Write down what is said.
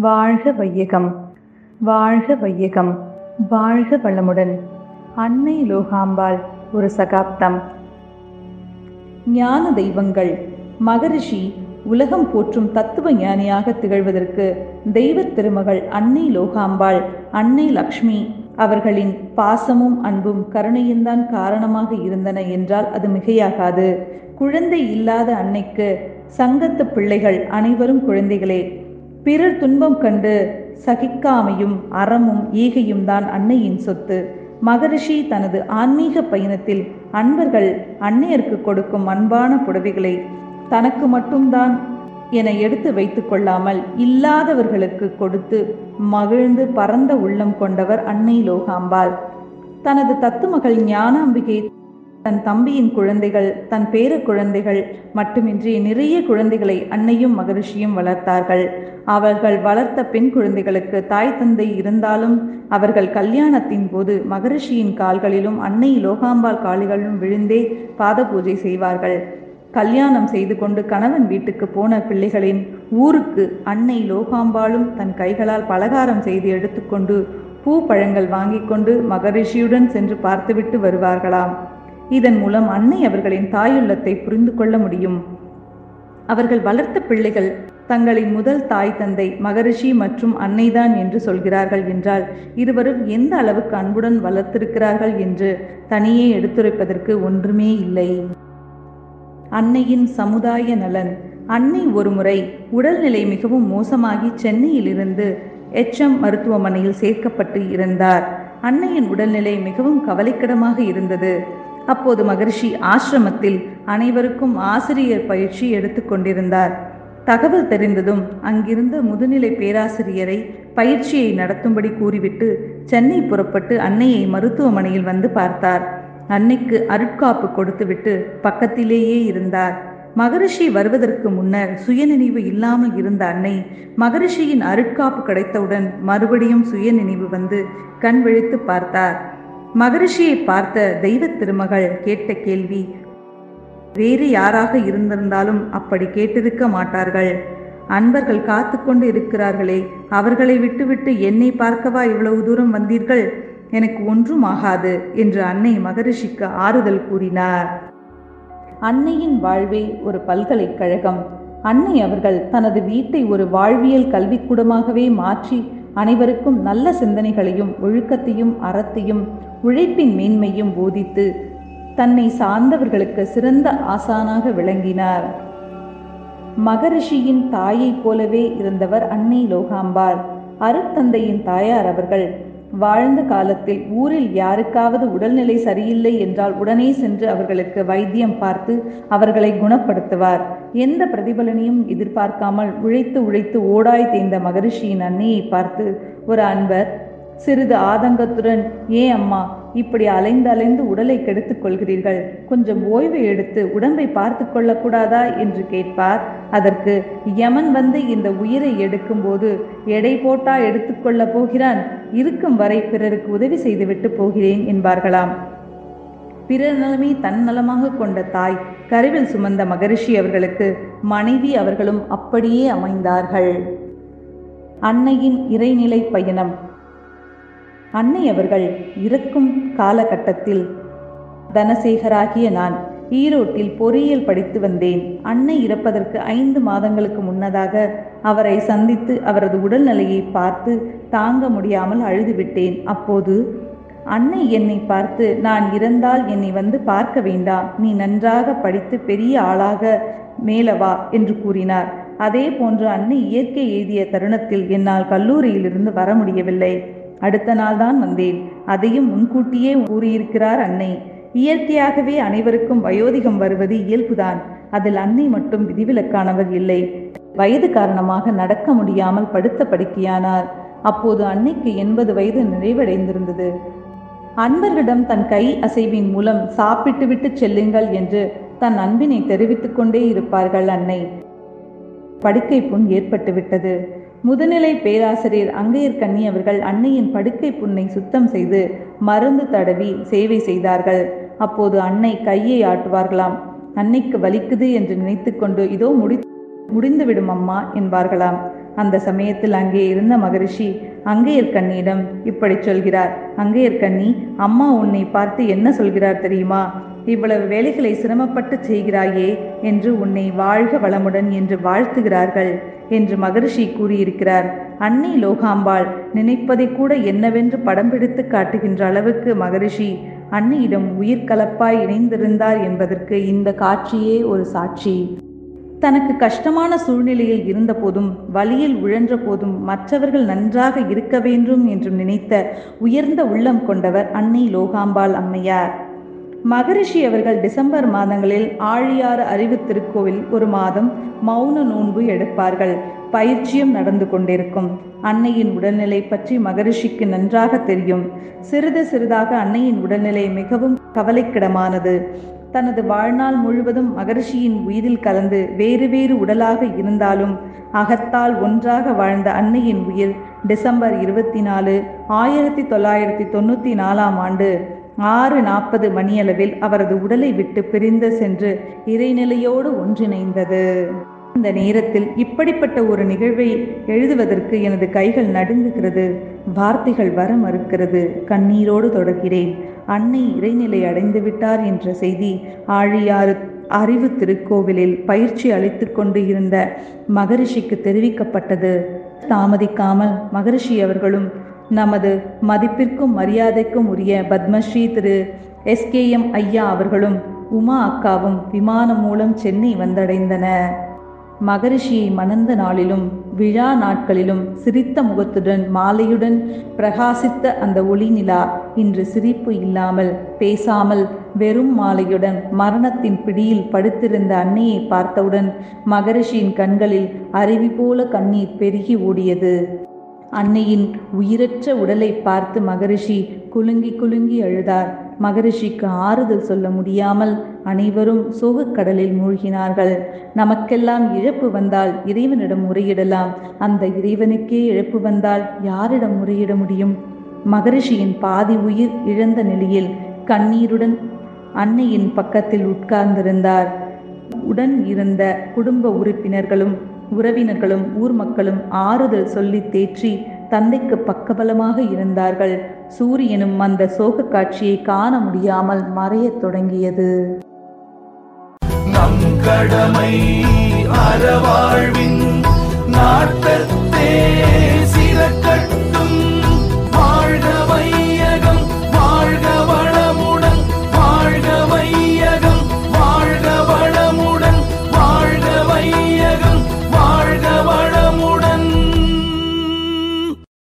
வாழ்க வையகம் வாழ்க வையகம் வாழ்க வளமுடன். அன்னை லோகாம்பாள் ஒரு சகாப்தம். ஞான தெய்வங்கள் மகரிஷி உலகம் போற்றும் தத்துவ ஞானியாக திகழ்வதற்கு தெய்வத் திருமகள் அன்னை லோகாம்பாள் அன்னை லக்ஷ்மி அவர்களின் பாசமும் அன்பும் கருணையும்தான் காரணமாக இருந்தன என்றால் அது மிகையாகாது. குழந்தை இல்லாத அன்னைக்கு சங்கத்து பிள்ளைகள் அனைவரும் குழந்தைகளே பிறர் துன்பம் கண்டு சகிக்காமையும் அறமும் ஈகையும் தான் அன்னையின் சொத்து. மகரிஷி தனது ஆன்மீக பயணத்தில் அன்பர்கள் அன்னையருக்கு கொடுக்கும் அன்பான புடவைகளை தனக்கு மட்டும்தான் என எடுத்து வைத்து கொள்ளாமல் இல்லாதவர்களுக்கு கொடுத்து மகிழ்ந்து பரந்த உள்ளம் கொண்டவர் அன்னை லோகாம்பாள். தனது தத்துமகள் ஞானாம்பிகை தன் தம்பியின் குழந்தைகள் தன் பேர குழந்தைகள் மட்டுமின்றி நிறைய குழந்தைகளை அன்னையும் மகரிஷியும் வளர்த்தார்கள். அவர்கள் வளர்த்த பெண் குழந்தைகளுக்கு தாய் தந்தை இருந்தாலும் அவர்கள் கல்யாணத்தின் போது மகரிஷியின் கால்களிலும் அன்னை லோகாம்பாள் கால்களிலும் விழுந்தே பாத பூஜை செய்வார்கள். கல்யாணம் செய்து கொண்டு கணவன் வீட்டுக்கு போன பிள்ளைகளின் ஊருக்கு அன்னை லோகாம்பாளும் தன் கைகளால் பலகாரம் செய்து எடுத்துக்கொண்டு பூ பழங்கள் வாங்கி கொண்டு மகரிஷியுடன் சென்று பார்த்துவிட்டு வருவார்களாம். இதன் மூலம் அன்னை அவர்களின் தாயுள்ளத்தை புரிந்து கொள்ள முடியும். அவர்கள் வளர்த்த பிள்ளைகள் தங்களின் முதல் தாய் தந்தை மகரிஷி மற்றும் அன்னைதான் என்று சொல்கிறார்கள் என்றால் இருவரும் எந்த அளவுக்கு அன்புடன் வளர்த்திருக்கிறார்கள் என்று தனியே எடுத்துரைப்பதற்கு ஒன்றுமே இல்லை. அன்னையின் சமுதாய நலன். அன்னை ஒருமுறை உடல்நிலை மிகவும் மோசமாகி சென்னையிலிருந்து எச்எம் மருத்துவமனையில் சேர்க்கப்பட்டு இருந்தார் அன்னையின் உடல்நிலை மிகவும் கவலைக்கிடமாக இருந்தது. அப்போது மகரிஷி ஆசிரமத்தில் அனைவருக்கும் ஆசிரியர் பயிற்சி எடுத்துக்கொண்டிருந்தார் தகவல் தெரிந்ததும் அங்கிருந்த முதுநிலை பேராசிரியரை பயிற்சியை நடத்தும்படி கூறிவிட்டு சென்னை புறப்பட்டு அன்னையை மருத்துவமனையில் வந்து பார்த்தார். அன்னைக்கு அருட்காப்பு கொடுத்துவிட்டு பக்கத்திலேயே இருந்தார். மகரிஷி வருவதற்கு முன்னர் சுயநினைவு இல்லாமல் இருந்த அன்னை மகரிஷியின் அருட்காப்பு கிடைத்தவுடன் மறுபடியும் சுயநினைவு வந்து கண் விழித்து பார்த்தார். மகரிஷியை பார்த்த தெய்வ திருமகள் கேட்ட கேள்வி வேறு யாராக இருந்திருந்தாலும் அப்படி கேட்டிருக்க மாட்டார்கள். அன்பர்கள் காத்து கொண்டு இருக்கிறார்களே அவர்களை விட்டுவிட்டு என்னை பார்க்கவா இவ்வளவு தூரம் வந்தீர்கள்? எனக்கு ஒன்றும் ஆகாது என்று அன்னை மகரிஷிக்கு ஆறுதல் கூறினார். அன்னையின் வாழ்வே ஒரு பல்கலைக்கழகம். அன்னை அவர்கள் தனது வீட்டை ஒரு வாழ்வியல் கல்விக்கூடமாகவே மாற்றி அனைவருக்கும் நல்ல சிந்தனைகளையும் ஒழுக்கத்தையும் அறத்தையும் உழைப்பின் மேன்மையும் போதித்து தன்னை சார்ந்தவர்களுக்கு சிறந்த ஆசானாக விளங்கினார். மகரிஷியின் தாயைப் போலவே இருந்தவர் அன்னை லோகாம்பார் அருத்தந்தையின் தாயார் அவர்கள் வாழ்ந்த காலத்தில் ஊரில் யாருக்காவது உடல்நிலை சரியில்லை என்றால் உடனே சென்று அவர்களுக்கு வைத்தியம் பார்த்து அவர்களை குணப்படுத்துவார். எந்த பிரதிபலனையும் எதிர்பார்க்காமல் உழைத்து உழைத்து ஓடாய் தேய்ந்த மகரிஷியின் அன்னையை பார்த்து ஒரு அன்பர் சிறிது ஆதங்கத்துடன் ஏன் அம்மா இப்படி அலைந்து அலைந்து உடலை கெடுத்துக் கொள்கிறீர்கள். கொஞ்சம் ஓய்வு எடுத்து உடம்பை பார்த்து கொள்ளக்கூடாதா? என்று கேட்பார். அதற்கு யமன் வந்து இந்த உயிரை எடுக்கும்போது எடை போட்டா எடுத்துக்கொள்ள போகிறான். இருக்கும் வரை பிறருக்கு உதவி செய்துவிட்டு போகிறேன் என்பார்களாம். பிறர் நலமே தன் நலமாக கொண்ட தாய் கருவில் சுமந்த மகரிஷி அவர்களுக்கு மனைவி அவர்களும் அப்படியே அமைந்தார்கள். அன்னையின் இறைநிலை பயணம். அன்னை அவர்கள் இறக்கும் காலகட்டத்தில் தனசேகராகிய நான் ஈரோட்டில் பொறியியல் படித்து வந்தேன். அன்னை இறப்பதற்கு ஐந்து மாதங்களுக்கு முன்னதாக அவரை சந்தித்து அவரது உடல்நிலையை பார்த்து தாங்க முடியாமல் அழுதுவிட்டேன். அப்போது அன்னை என்னை பார்த்து நான் இறந்தால் என்னை வந்து பார்க்க வேண்டாம். நீ நன்றாக படித்து பெரிய ஆளாக மேலவா? என்று கூறினார். அதே போன்று அன்னை இயற்கை எழுதிய தருணத்தில் என்னால் கல்லூரியிலிருந்து வர முடியவில்லை. அடுத்த நாள் தான் வந்தேன். அதையும் முன்கூட்டியே கூறியிருக்கிறார் அன்னை. இயற்கையாகவே அனைவருக்கும் வயோதிகம் வருவது இயல்புதான். அதில் அன்னை மட்டும் விதிவிலக்கானவர் இல்லை. வயது காரணமாக நடக்க முடியாமல் படுத்த படுக்கையானார். அப்போது அன்னைக்கு எண்பது வயது நிறைவடைந்திருந்தது. அன்பர்களிடம் தன் கை அசைவின் மூலம் சாப்பிட்டு விட்டு செல்லுங்கள் என்று தன் அன்பினை தெரிவித்துக் கொண்டே இருப்பார்கள் அன்னை. படுக்கை புண் ஏற்பட்டுவிட்டது முதுநிலை பேராசிரியர் அங்கையர் கண்ணி அவர்கள் அன்னையின் படுக்கை புண்ணை சுத்தம் செய்து மருந்து தடவி சேவை செய்தார்கள். அப்போது அன்னை கையை ஆட்டுவார்களாம். அன்னைக்கு வலிக்குது என்று நினைத்துக்கொண்டு இதோ முடி முடிந்துவிடும் அம்மா என்பார்களாம். அந்த சமயத்தில் அங்கே இருந்த மகரிஷி அங்கையர் கண்ணியிடம் இப்படி சொல்கிறார். அங்கையர் கண்ணி அம்மா உன்னை பார்த்து என்ன சொல்கிறார் தெரியுமா? இவ்வளவு வேலைகளை சிரமப்பட்டு செய்கிறாயே என்று உன்னை வாழ்க வளமுடன் என்று வாழ்த்துகிறார்கள் என்று மகரிஷி கூறியிருக்கிறார். அன்னை லோகாம்பாள் நினைப்பதை கூட என்னவென்று படம் பிடித்து காட்டுகின்ற அளவுக்கு மகரிஷி அன்னியிடம் உயிர் கலப்பாய் இணைந்திருந்தார் என்பதற்கு இந்த காட்சியே ஒரு சாட்சி. தனக்கு கஷ்டமான சூழ்நிலையில் இருந்தபோதும் வழியில் உழன்ற போதும் மற்றவர்கள் நன்றாக இருக்க வேண்டும் என்று நினைத்த உயர்ந்த உள்ளம் கொண்டவர் அன்னை லோகாம்பாள் அம்மையார். மகரிஷி அவர்கள் டிசம்பர் மாதங்களில் ஆழியாறு அறிவு திருக்கோவில் ஒரு மாதம் மௌன நோன்பு எடுப்பார்கள். பயிற்சியும் நடந்து கொண்டிருக்கும். அன்னையின் உடல்நிலை பற்றி மகரிஷிக்கு நன்றாக தெரியும். சிறிது சிறிதாக அன்னையின் உடல்நிலை மிகவும் கவலைக்கிடமானது. தனது வாழ்நாள் முழுவதும் மகரிஷியின் உயிரில் கலந்து வேறு வேறு உடலாக இருந்தாலும் அகத்தால் ஒன்றாக வாழ்ந்த அன்னையின் உயிர் டிசம்பர் இருபத்தி நாலு ஆயிரத்தி தொள்ளாயிரத்தி தொண்ணூற்றி நாலாம் ஆண்டு ஆறு நாற்பது மணியளவில் அவரது உடலை விட்டு பிரிந்து சென்று இறைநிலையோடு ஒன்றிணைந்தது. இந்த நேரத்தில் இப்படிப்பட்ட ஒரு நிகழ்வை எழுதுவதற்கு எனது கைகள் நடுங்குகிறது வார்த்தைகள் வர மறுக்கிறது கண்ணீரோடு தொடர்கிறேன். அன்னை இறைநிலை அடைந்து விட்டார் என்ற செய்தி ஆழியாறு அறிவு திருக்கோவிலில் பயிற்சி அளித்து கொண்டு இருந்த மகரிஷிக்கு தெரிவிக்கப்பட்டது. தாமதிக்காமல் மகரிஷி அவர்களும் நமது மதிப்பிற்கும் மரியாதைக்கும் உரிய பத்மஸ்ரீ திரு. எஸ்கேஎம் ஐயா அவர்களும் உமா அக்காவும் விமானம் மூலம் சென்னை வந்தடைந்தன மகரிஷியை மணந்த நாளிலும் விழா நாட்களிலும் சிரித்த முகத்துடன் மாலையுடன் பிரகாசித்த அந்த ஒளி நிலா இன்று சிரிப்பு இல்லாமல் பேசாமல் வெறும் மாலையுடன் மரணத்தின் பிடியில் படுத்திருந்த அன்னையை பார்த்தவுடன் மகரிஷியின் கண்களில் அருவி போல கண்ணீர் பெருகி ஓடியது. அன்னையின் உயிரற்ற உடலை பார்த்து மகரிஷி குலுங்கி குலுங்கி அழுதார். மகரிஷிக்கு ஆறுதல் சொல்ல முடியாமல் அனைவரும் சோகக்கடலில் மூழ்கினார்கள். நமக்கெல்லாம் இழப்பு வந்தால் இறைவனிடம் முறையிடலாம். அந்த இறைவனுக்கே இழப்பு வந்தால் யாரிடம் முறையிட முடியும்? மகரிஷியின் பாதி உயிர் இழந்த நிலையில் கண்ணீருடன் அன்னையின் பக்கத்தில் உட்கார்ந்திருந்தார். உடன் இருந்த குடும்ப உறுப்பினர்களும் உறவினர்களும் ஊர் மக்களும் ஆறுதல் சொல்லி தேற்றி தந்தைக்கு பக்கபலமாக இருந்தார்கள். சூரியனும் அந்த சோக காட்சியை காண முடியாமல் மறையத் தொடங்கியது. நம் கடமை அறவாழ்வின் நாட்டத்தே.